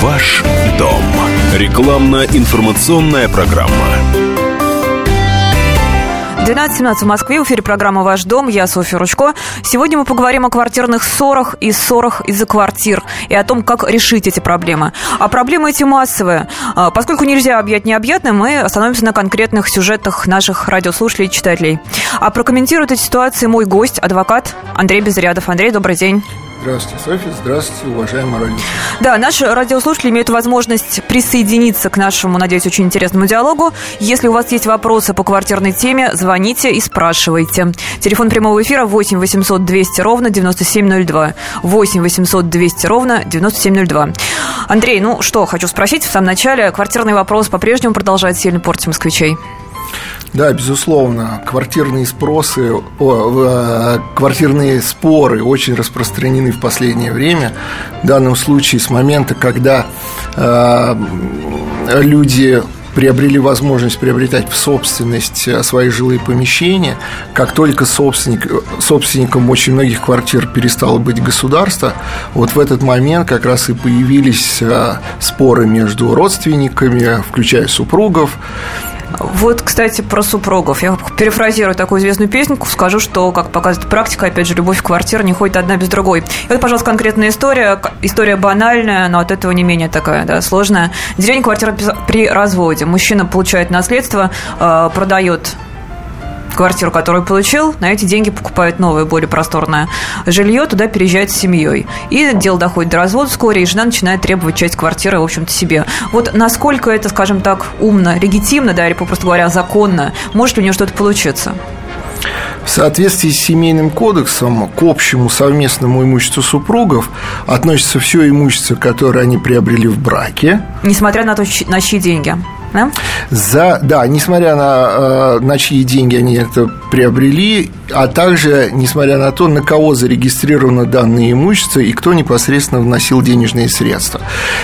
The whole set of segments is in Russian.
Ваш дом. Рекламно-информационная программа. 12.17 в Москве. В эфире программа «Ваш дом». Я Софья Ручко. Сегодня мы поговорим о квартирных ссорах и ссорах из-за квартир и о том, как решить эти проблемы. А проблемы эти массовые. А, поскольку нельзя объять необъятным, мы остановимся на конкретных сюжетах наших радиослушателей и читателей. А прокомментирует эти ситуации мой гость, адвокат Андрей Безрядов. Андрей, добрый день. Здравствуйте, Софья. Здравствуйте, уважаемые радиослушатели. Да, наши радиослушатели имеют возможность присоединиться к нашему, надеюсь, очень интересному диалогу. Если у вас есть вопросы по квартирной теме, звоните и спрашивайте. Телефон прямого эфира 8 800 200 ровно 9702. 8 800 200 ровно 9702. Андрей, ну что, хочу спросить в самом начале. Квартирный вопрос по-прежнему продолжает сильно портить москвичей. Да, безусловно, квартирные спросы, о, э, квартирные споры очень распространены в последнее время. В данном случае с момента, когда э, люди приобрели возможность приобретать в собственность э, свои жилые помещения, как только собственник, собственником очень многих квартир перестало быть государство, вот в этот момент как раз и появились э, споры между родственниками, включая супругов, вот, кстати, про супругов. Я перефразирую такую известную песенку, скажу, что, как показывает практика, опять же, любовь в квартиру не ходит одна без другой. И вот, пожалуйста, конкретная история. История банальная, но от этого не менее такая, да, сложная. Деревня квартира при разводе. Мужчина получает наследство, э, продает квартиру, которую получил, на эти деньги покупает новое, более просторное жилье, туда переезжает с семьей. И дело доходит до развода вскоре, и жена начинает требовать часть квартиры, в общем-то, себе. Вот насколько это, скажем так, умно, легитимно, да, или, попросту говоря, законно, может ли у нее что-то получиться? В соответствии с Семейным кодексом к общему совместному имуществу супругов относится все имущество, которое они приобрели в браке. Несмотря на то, на чьи деньги? Да? За, да, несмотря на, э, на чьи деньги они это приобрели, а также несмотря на то, на кого зарегистрировано данное имущество и кто непосредственно вносил денежные средства.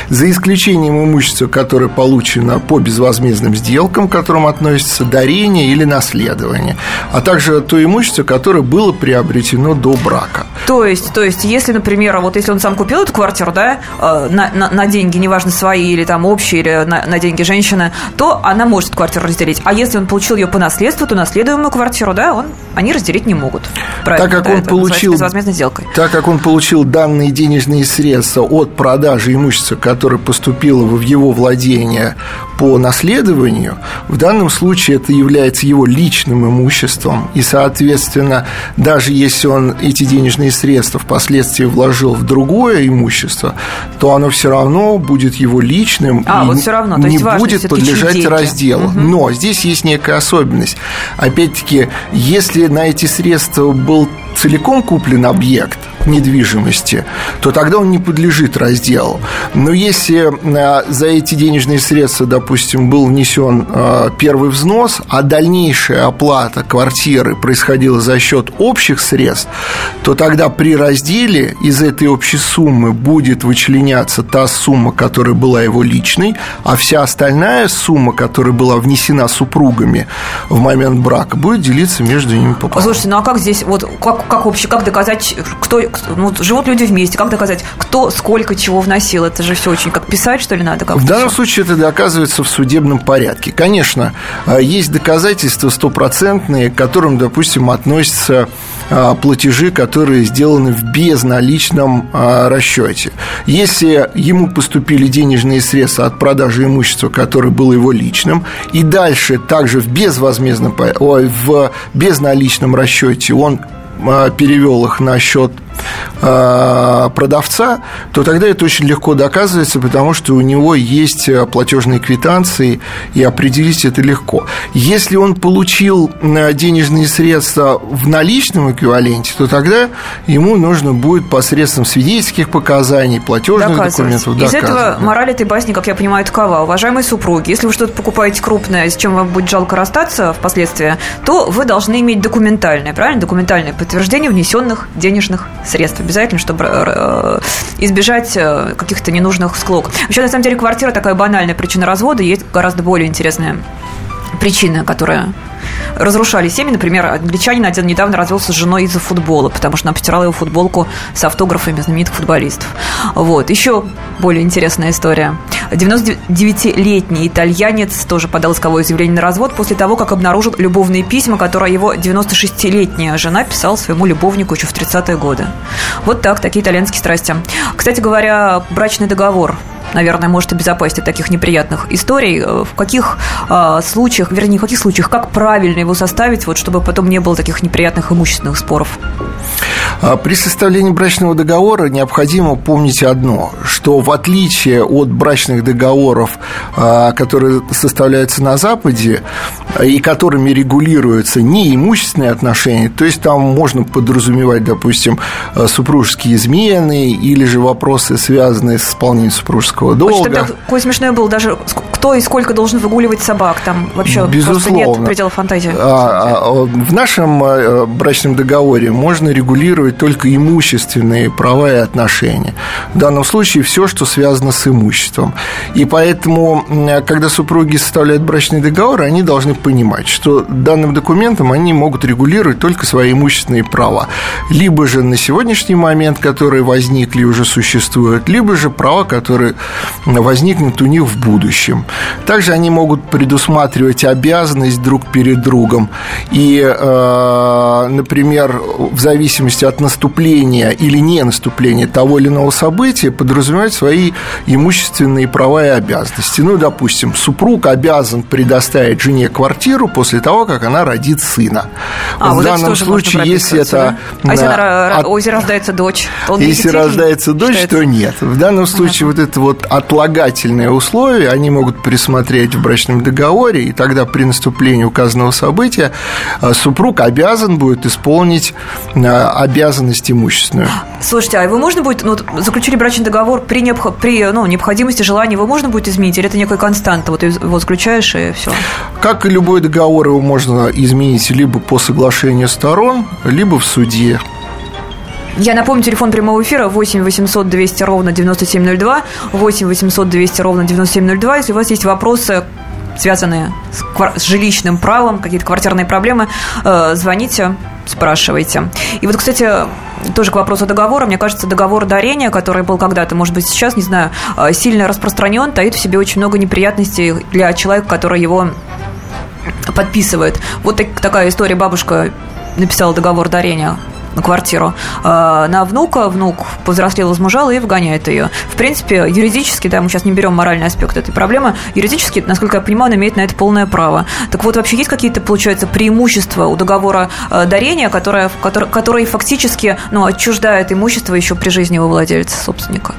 За исключением имущества, которое получено по безвозмездным сделкам, к которым относится дарение или наследование, а также то имущество, которое было приобретено до брака. То есть, то есть, если, например, вот если он сам купил эту квартиру, да, э, на, на, на деньги, неважно, свои или там общие, или на, на деньги женщины, то она может квартиру разделить. А если он получил ее по наследству, то наследуемую квартиру, да, он, они разделить не могут. Правильно, так как да, он получил, сделкой. Так как он получил данные денежные средства от продажи имущества, которое поступило в его владение по наследованию, в данном случае это является его личным имуществом, и, соответственно, даже если он эти денежные средства впоследствии вложил в другое имущество, то оно все равно будет его личным а, и вот все равно. То не будет подлежать разделу. Угу. Но здесь есть некая особенность. Опять-таки, если на эти средства был целиком куплен объект недвижимости, то тогда он не подлежит разделу. Но если а, за эти денежные средства, допустим, был внесен а, первый взнос, а дальнейшая оплата квартиры происходила за счет общих средств, то тогда при разделе из этой общей суммы будет вычленяться та сумма, которая была его личной, а вся остальная сумма, которая была внесена супругами в момент брака, будет делиться между ними пополам. Слушайте, ну а как здесь, вот как как вообще, как доказать, кто, ну, живут люди вместе, как доказать, кто сколько чего вносил? Это же все очень как писать, что ли, надо? Как в данном еще? случае это доказывается в судебном порядке. Конечно, а, есть доказательства стопроцентные, к которым, допустим, относятся а, платежи, которые сделаны в безналичном а, расчете. Если ему поступили денежные средства от продажи имущества, которое было его личным, и дальше также в безвозмездном, в безналичном расчете он перевел их на счет продавца, то тогда это очень легко доказывается, потому что у него есть а, платежные квитанции, и определить это легко. Если он получил денежные средства в наличном эквиваленте, то тогда ему нужно будет посредством свидетельских показаний, платежных документов Из этого мораль этой басни, как я понимаю, такова. Уважаемые супруги, если вы что-то покупаете крупное, с чем вам будет жалко расстаться впоследствии, то вы должны иметь документальное, правильно? Документальное подтверждение внесенных денежных средств обязательно, чтобы э, избежать э, каких-то ненужных склок. Вообще, на самом деле, квартира такая банальная причина развода, есть гораздо более интересная причина, которая разрушали семьи. Например, англичанин один недавно развелся с женой из-за футбола, потому что она постирала его футболку с автографами знаменитых футболистов. Вот. Еще более интересная история. 99-летний итальянец тоже подал исковое заявление на развод после того, как обнаружил любовные письма, которые его 96-летняя жена писала своему любовнику еще в 30-е годы. Вот так, такие итальянские страсти. Кстати говоря, брачный договор наверное, может обезопасить от таких неприятных историй. Э, в каких э, случаях, вернее, в каких случаях, как правильно его составить, вот, чтобы потом не было таких неприятных имущественных споров? А при составлении брачного договора необходимо помнить одно, что в отличие от брачных договоров, а, которые составляются на Западе и которыми регулируются неимущественные отношения, то есть там можно подразумевать, допустим, супружеские измены или же вопросы, связанные с исполнением супружеского долга. Очень тогда какой смешной был даже кто и сколько должен выгуливать собак, там вообще Безусловно. нет предела фантазии. А, а, в нашем брачном договоре можно регулировать только имущественные права и отношения. В данном случае все, что связано с имуществом. И поэтому, когда супруги составляют брачный договор, они должны понимать, что данным документом они могут регулировать только свои имущественные права. Либо же на сегодняшний момент, которые возникли уже существуют, либо же права, которые возникнут у них в будущем. Также они могут предусматривать обязанность друг перед другом. И, э, например, в зависимости от наступления или не наступления того или иного события подразумевает свои имущественные права и обязанности. Ну, допустим, супруг обязан предоставить жене квартиру после того, как она родит сына. А, в вот данном случае, если это... А если от... если рождается дочь, он Если рождается дочь, считается. то нет. В данном случае ага. вот это вот отлагательные условия, они могут присмотреть в брачном договоре, и тогда при наступлении указанного события а, супруг обязан будет исполнить а, обязанность обязанность имущественную. Слушайте, а его можно будет, ну, заключили брачный договор при, необх... при ну, необходимости, желании, его можно будет изменить, или это некая константа, вот его заключаешь и все? Как и любой договор, его можно изменить либо по соглашению сторон, либо в суде. Я напомню, телефон прямого эфира 8 800 200 ровно 9702, 8 800 200 ровно 9702. Если у вас есть вопросы, связанные с, квар- с жилищным правом, какие-то квартирные проблемы, э, звоните, спрашивайте. И вот, кстати, тоже к вопросу договора. Мне кажется, договор дарения, который был когда-то, может быть, сейчас, не знаю, э, сильно распространен, таит в себе очень много неприятностей для человека, который его подписывает. Вот так, такая история. Бабушка написала договор дарения на квартиру а, на внука, внук повзрослел, возмужал и вгоняет ее. В принципе, юридически, да, мы сейчас не берем моральный аспект этой проблемы, юридически, насколько я понимаю, он имеет на это полное право. Так вот, вообще есть какие-то, получается, преимущества у договора а, дарения, которое, который, который фактически ну, отчуждает имущество еще при жизни его владельца, собственника?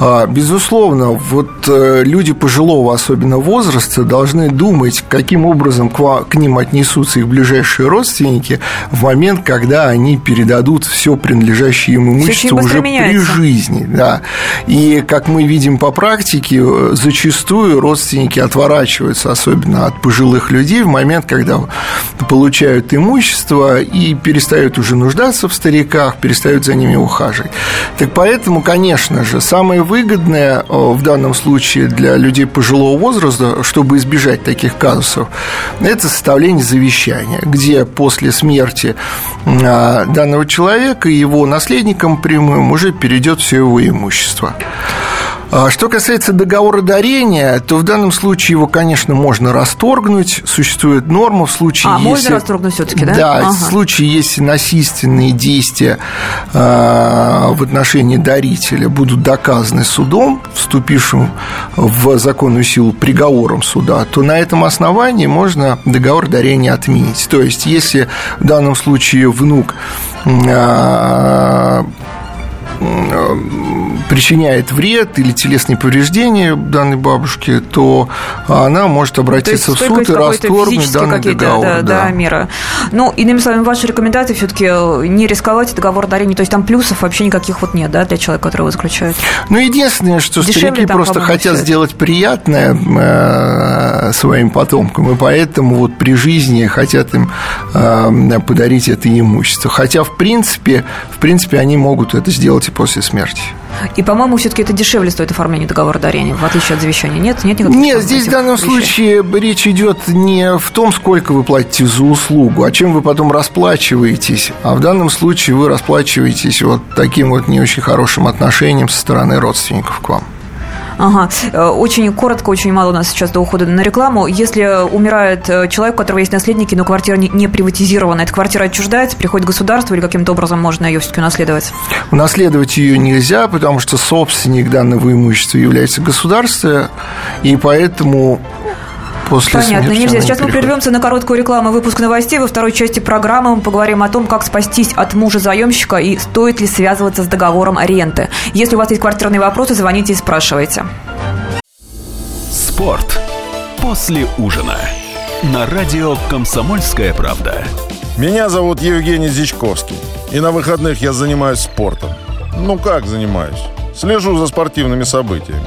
А, безусловно, вот э, люди пожилого, особенно возраста, должны думать, каким образом к ним отнесутся их ближайшие родственники в момент, когда они передадут все принадлежащее им имущество уже меняется. при жизни. Да. И, как мы видим по практике, э, зачастую родственники отворачиваются, особенно от пожилых людей, в момент, когда получают имущество и перестают уже нуждаться в стариках, перестают за ними ухаживать. Так поэтому, конечно же, самое выгодное э, в данном случае для людей пожилого возраста, чтобы избежать таких казусов, это составление завещания, где после смерти а, данного человека его наследникам прямым уже перейдет все его имущество. А что касается договора дарения, то в данном случае его, конечно, можно расторгнуть. Существует норма в случае, а, если... можно расторгнуть все-таки, да? Да, ага. в случае, если насильственные действия э, в отношении дарителя будут доказаны судом, вступившим в законную силу приговором суда, то на этом основании можно договор дарения отменить. То есть, если в данном случае внук э, причиняет вред или телесные повреждения данной бабушке, то она может обратиться в суд и расторгнуть данный договор. Да, да. да, мера. Ну, иными словами, ваши рекомендации все-таки не рисковать договор дарения, то есть там плюсов вообще никаких вот нет, да, для человека, который его заключает. Ну, единственное, что Дешевле старики просто хотят сделать приятное э, своим потомкам, и поэтому вот при жизни хотят им э, подарить это имущество. Хотя, в принципе, в принципе, они могут это сделать выплате после смерти. И, по-моему, все-таки это дешевле стоит оформление договора дарения, в отличие от завещания. Нет, нет никаких Нет, здесь в данном вещей. случае речь идет не в том, сколько вы платите за услугу, а чем вы потом расплачиваетесь. А в данном случае вы расплачиваетесь вот таким вот не очень хорошим отношением со стороны родственников к вам. Ага. Э, очень коротко, очень мало у нас сейчас до ухода на рекламу. Если умирает э, человек, у которого есть наследники, но квартира не приватизирована, эта квартира отчуждается, приходит государство или каким-то образом можно ее все-таки унаследовать? Унаследовать ее нельзя, потому что собственник данного имущества является государство, и поэтому после Понятно, нельзя. Сейчас мы прервемся на короткую рекламу выпуск новостей. Во второй части программы мы поговорим о том, как спастись от мужа заемщика и стоит ли связываться с договором аренды. Если у вас есть квартирные вопросы, звоните и спрашивайте. Спорт после ужина на радио «Комсомольская правда». Меня зовут Евгений Зичковский. И на выходных я занимаюсь спортом. Ну как занимаюсь? Слежу за спортивными событиями.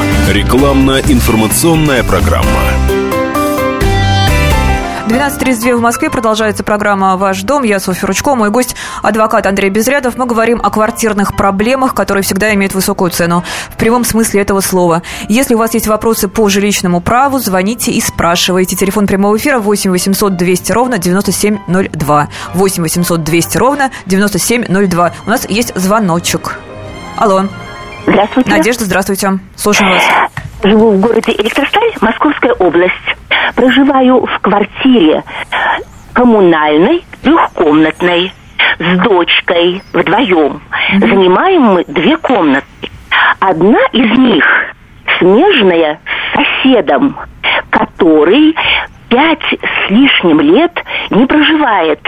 Рекламно-информационная программа. 12.32 в Москве продолжается программа «Ваш дом». Я Софья Ручко, мой гость – адвокат Андрей Безрядов. Мы говорим о квартирных проблемах, которые всегда имеют высокую цену, в прямом смысле этого слова. Если у вас есть вопросы по жилищному праву, звоните и спрашивайте. Телефон прямого эфира 8 800 200 ровно 9702. 8 800 200 ровно 9702. У нас есть звоночек. Алло. Здравствуйте. Надежда, здравствуйте. Слушаем вас. Живу в городе Электросталь, Московская область. Проживаю в квартире коммунальной, двухкомнатной, с дочкой вдвоем. Mm-hmm. Занимаем мы две комнаты. Одна из них смежная с соседом, который пять с лишним лет не проживает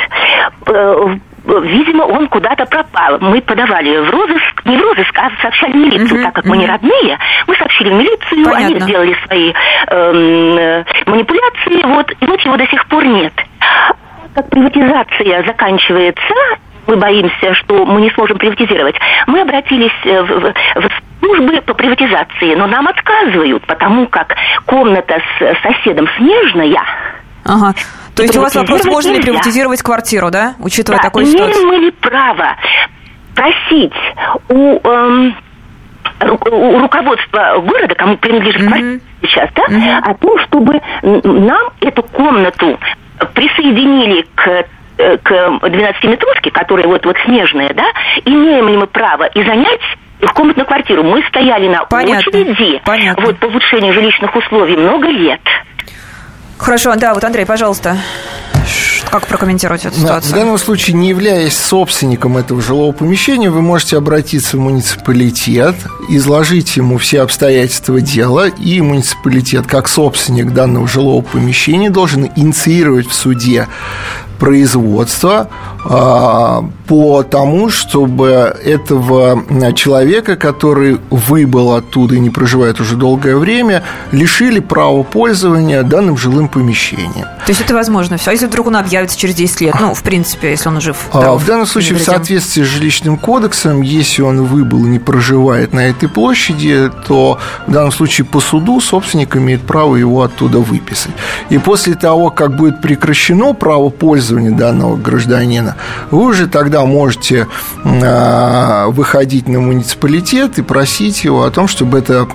э, видимо, он куда-то пропал. Мы подавали в розыск, не в розыск, а сообщали в милицию, угу, так как угу. мы не родные. Мы сообщили в милицию, Понятно. они сделали свои эм, манипуляции, вот, и вот его до сих пор нет. Как приватизация заканчивается, мы боимся, что мы не сможем приватизировать. Мы обратились э, в, в, в службы по приватизации, но нам отказывают, потому как комната с соседом смежная. Ага. То есть у вас вопрос, можно ли приватизировать квартиру, да, учитывая да, такую ситуацию? Имеем мы ли право просить у, эм, у руководства города, кому принадлежит mm-hmm. квартира сейчас, да, mm-hmm. о том, чтобы нам эту комнату присоединили к э, к 12-метровке, которая вот, вот снежная, да, имеем ли мы право и занять в комнатную квартиру. Мы стояли на Понятно. очереди Понятно. вот, по улучшению жилищных условий много лет. Хорошо, да, вот Андрей, пожалуйста. Как прокомментировать эту ситуацию? В данном случае, не являясь собственником этого жилого помещения, вы можете обратиться в муниципалитет, изложить ему все обстоятельства дела, и муниципалитет, как собственник данного жилого помещения, должен инициировать в суде производства а, по тому, чтобы этого человека, который выбыл оттуда и не проживает уже долгое время, лишили права пользования данным жилым помещением. То есть это возможно все. А если вдруг он объявится через 10 лет? Ну, в принципе, если он жив. А, да, в данном случае, в соответствии с жилищным кодексом, если он выбыл и не проживает на этой площади, то в данном случае по суду собственник имеет право его оттуда выписать. И после того, как будет прекращено право пользования использования данного гражданина, вы уже тогда можете а, выходить на муниципалитет и просить его о том, чтобы эта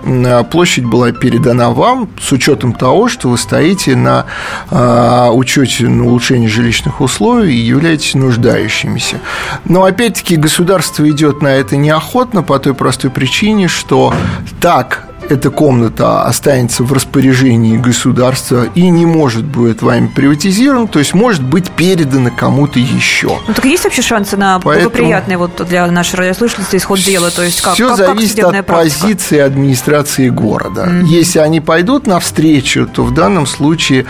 площадь была передана вам с учетом того, что вы стоите на а, учете на улучшение жилищных условий и являетесь нуждающимися. Но опять-таки государство идет на это неохотно по той простой причине, что так эта комната останется в распоряжении государства и не может быть вами приватизирована, то есть может быть передана кому-то еще. Ну так есть вообще шансы на Поэтому благоприятный вот для нашей радиослушательницы исход дела? То есть как, все как, зависит как от практика? позиции администрации города. Mm-hmm. Если они пойдут навстречу, то в данном случае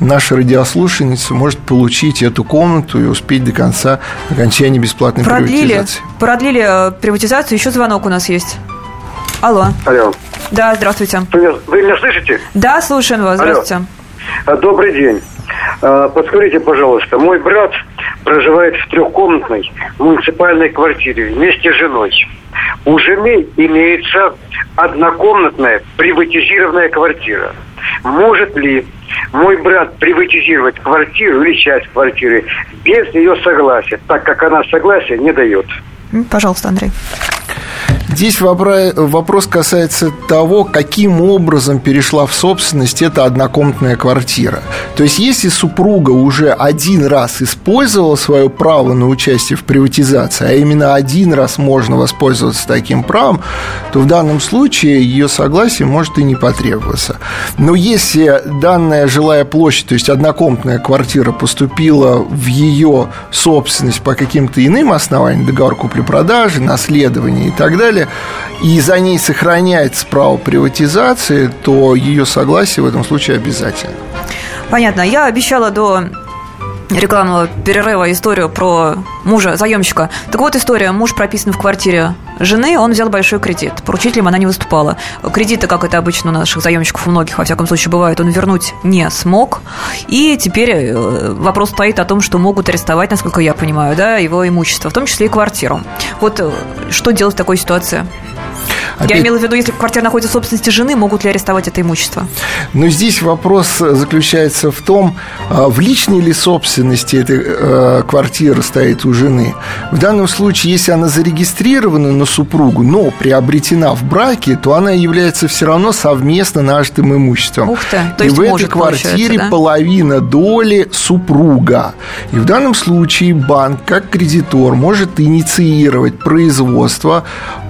наша радиослушательница может получить эту комнату и успеть до конца окончания бесплатной продлили, приватизации. Продлили э, приватизацию, еще звонок у нас есть. Алло. Алло. Да, здравствуйте. Привет. Вы меня слышите? Да, слушаем вас. Алло. Здравствуйте. А, Добрый день. А, Подскажите, пожалуйста, мой брат проживает в трехкомнатной муниципальной квартире вместе с женой. У жены имеется однокомнатная приватизированная квартира. Может ли мой брат приватизировать квартиру или часть квартиры без ее согласия, так как она согласия не дает? Пожалуйста, Андрей. Здесь вопрос касается того, каким образом перешла в собственность эта однокомнатная квартира. То есть, если супруга уже один раз использовала свое право на участие в приватизации, а именно один раз можно воспользоваться таким правом, то в данном случае ее согласие может и не потребоваться. Но если данная жилая площадь, то есть однокомнатная квартира поступила в ее собственность по каким-то иным основаниям, договор купли-продажи, наследование и так далее, и за ней сохраняется право приватизации, то ее согласие в этом случае обязательно. Понятно. Я обещала до рекламного перерыва историю про мужа, заемщика. Так вот история. Муж прописан в квартире жены, он взял большой кредит. Поручителем она не выступала. Кредиты, как это обычно у наших заемщиков, у многих, во всяком случае, бывает, он вернуть не смог. И теперь э, вопрос стоит о том, что могут арестовать, насколько я понимаю, да, его имущество, в том числе и квартиру. Вот э, что делать в такой ситуации? Я Опять- имела в виду, если квартира находится в собственности жены, могут ли арестовать это имущество? Но здесь вопрос заключается в том, а, в личной ли собственности эта э, квартира стоит у жены. В данном случае, если она зарегистрирована на супругу, но приобретена в браке, то она является все равно совместно нажитым имуществом. Ух ты, то И есть в этой квартире да? половина доли супруга. И в данном случае банк, как кредитор, может инициировать производство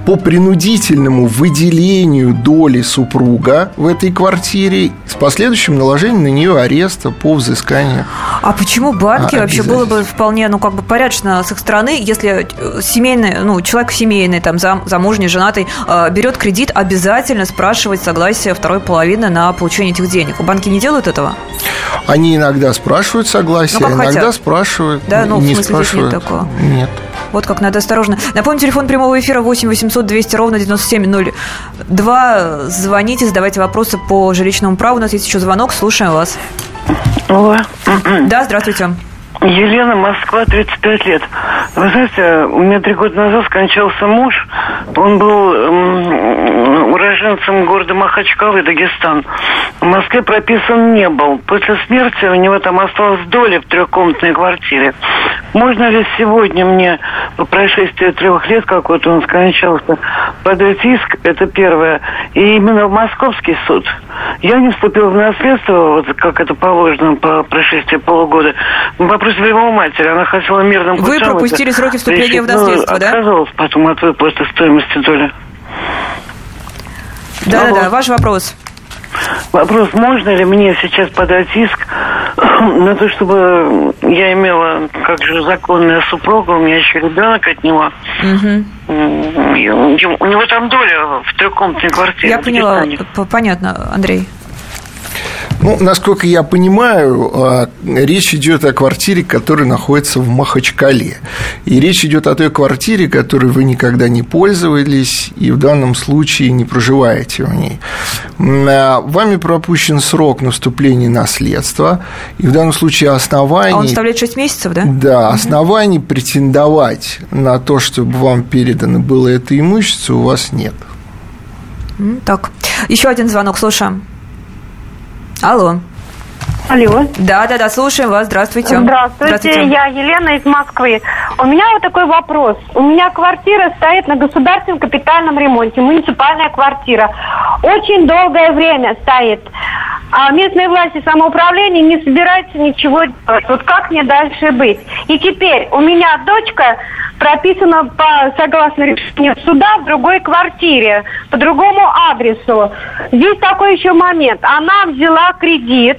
по принудительному выделению доли супруга в этой квартире с последующим наложением на нее ареста по взысканию. А почему банки А, вообще было бы вполне, ну, как бы порядочно с их стороны, если э, семейный, ну, человек семейный, там, зам, замужний, женатый, э, берет кредит, обязательно спрашивать согласие второй половины на получение этих денег. Банки не делают этого? Они иногда спрашивают согласие, Ну, а иногда хотят. спрашивают, Да, ну, в не смысле, здесь нет спрашивают. такого. Нет. Вот как надо осторожно. Напомню, телефон прямого эфира 8 800 200 ровно 9702. Звоните, задавайте вопросы по жилищному праву. У нас есть еще звонок. Слушаем вас. Алло. Да, здравствуйте. Елена, Москва, 35 лет. Вы знаете, у меня три года назад скончался муж. Он был м, уроженцем города Махачкалы, Дагестан. В Москве прописан не был. После смерти у него там осталась доля в трехкомнатной квартире. Можно ли сегодня мне, по прошествии трех лет, как вот он скончался, подать иск, это первое, и именно в московский суд? Я не вступил в наследство, вот как это положено по прошествии полугода. Вопрос его матери. Она хотела мирным Вы путем пропустили это сроки вступления решить, в наследство, но да? отказалась потом от выплаты стоимости доли. Да-да-да, ваш вопрос. Вопрос, можно ли мне сейчас подать иск на то, чтобы я имела как же законная супруга, у меня еще ребенок от него. И У него там доля в трехкомнатной квартире. Я поняла. Понятно, Андрей. Ну, насколько я понимаю, а, речь идет о квартире, которая находится в Махачкале. И речь идет о той квартире, которой вы никогда не пользовались и в данном случае не проживаете в ней. А, Вами пропущен срок на вступление наследства, и в данном случае оснований... А он составляет 6 месяцев, да? Да, оснований претендовать на то, чтобы вам передано было это имущество, у вас нет. Так. Еще один звонок, слушаем. Алло. Алло. Да, да, да, слушаем вас. Здравствуйте. Здравствуйте. я Елена из Москвы. У меня вот такой вопрос. У меня квартира стоит на государственном капитальном ремонте, муниципальная квартира. Очень долгое время стоит. А местные власти самоуправления не собираются ничего делать. Вот как мне дальше быть? И теперь у меня дочка прописана по согласно решению суда в другой квартире, по другому адресу. Здесь такой еще момент. Она взяла кредит,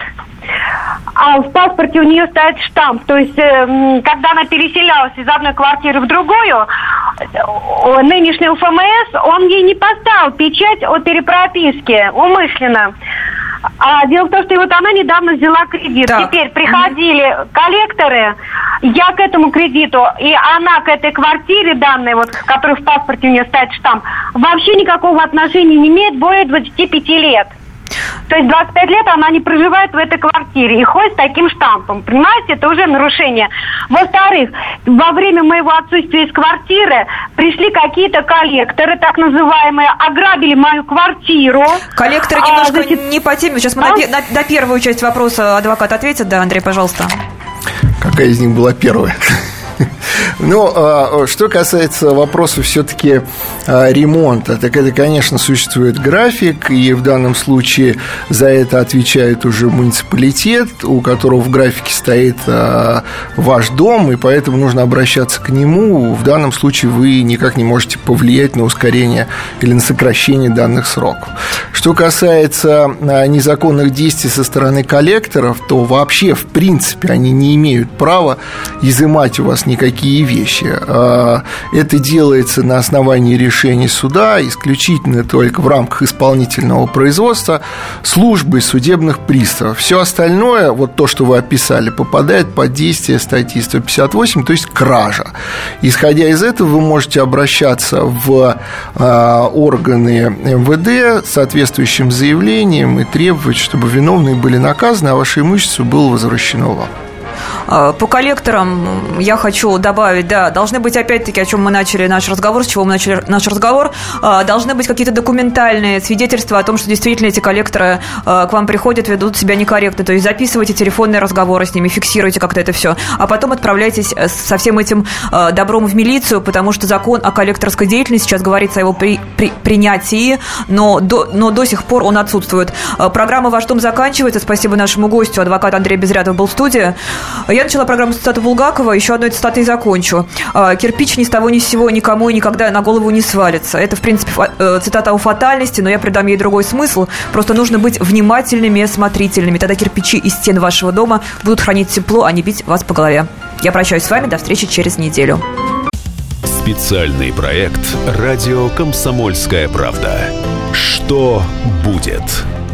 а в паспорте у нее стоит штамп. То есть, э, м, когда она переселялась из одной квартиры в другую, нынешний УФМС, он ей не поставил печать о перепрописке умышленно. А дело в том, что вот она недавно взяла кредит. Так. Теперь приходили коллекторы, я к этому кредиту, и она к этой квартире данной, вот, которая в паспорте у нее стоит штамп, вообще никакого отношения не имеет более 25 лет. То есть 25 лет она не проживает в этой квартире и ходит с таким штампом. Понимаете, это уже нарушение. Во-вторых, во время моего отсутствия из квартиры пришли какие-то коллекторы, так называемые, ограбили мою квартиру. Коллекторы А, немножко значит, не по теме. Сейчас мы а? на, на- на первую часть вопроса адвокат ответит. Да, Андрей, пожалуйста. Какая из них была первая? Ну, а, что касается вопроса все-таки ремонта, так это, конечно, существует график, и в данном случае за это отвечает уже муниципалитет, у которого в графике стоит а, ваш дом, и поэтому нужно обращаться к нему. В данном случае вы никак не можете повлиять на ускорение или на сокращение данных сроков. Что касается а, незаконных действий со стороны коллекторов, то вообще, в принципе, они не имеют права изымать у вас никакие вещи. А, Это делается на основании решений суда, исключительно только в рамках исполнительного производства службы судебных приставов. Все остальное, вот то, что вы описали, попадает под действие статьи 158, то есть кража. Исходя из этого, вы можете обращаться в а, органы МВД с соответствующим заявлением и требовать, чтобы виновные были наказаны, а ваше имущество было возвращено вам. А, По коллекторам я хочу добавить, да, должны быть, опять-таки, о чем мы начали наш разговор, с чего мы начали наш разговор, а, должны быть какие-то документальные свидетельства о том, что действительно эти коллекторы а, к вам приходят, ведут себя некорректно. То есть записывайте телефонные разговоры с ними, фиксируйте как-то это все, а потом отправляйтесь э, со всем этим добром в милицию, потому что закон о коллекторской деятельности сейчас говорится о его при- при- принятии, но до, но до сих пор он отсутствует. Программа «Ваш дом» заканчивается. Спасибо нашему гостю, адвокат Андрей Безрядов был в студии. Я начала программу с цитаты Булгакова, еще одной цитатой закончу. А, «Кирпич ни с того ни с сего никому и никогда на голову не свалится». Это, в принципе, э, цитата о фатальности, но я придам ей другой смысл. Просто нужно быть внимательными и осмотрительными. Тогда кирпичи из стен вашего дома будут хранить тепло, а не бить вас по голове. Я прощаюсь с вами. До встречи через неделю. Специальный проект «Радио Комсомольская правда». Что будет?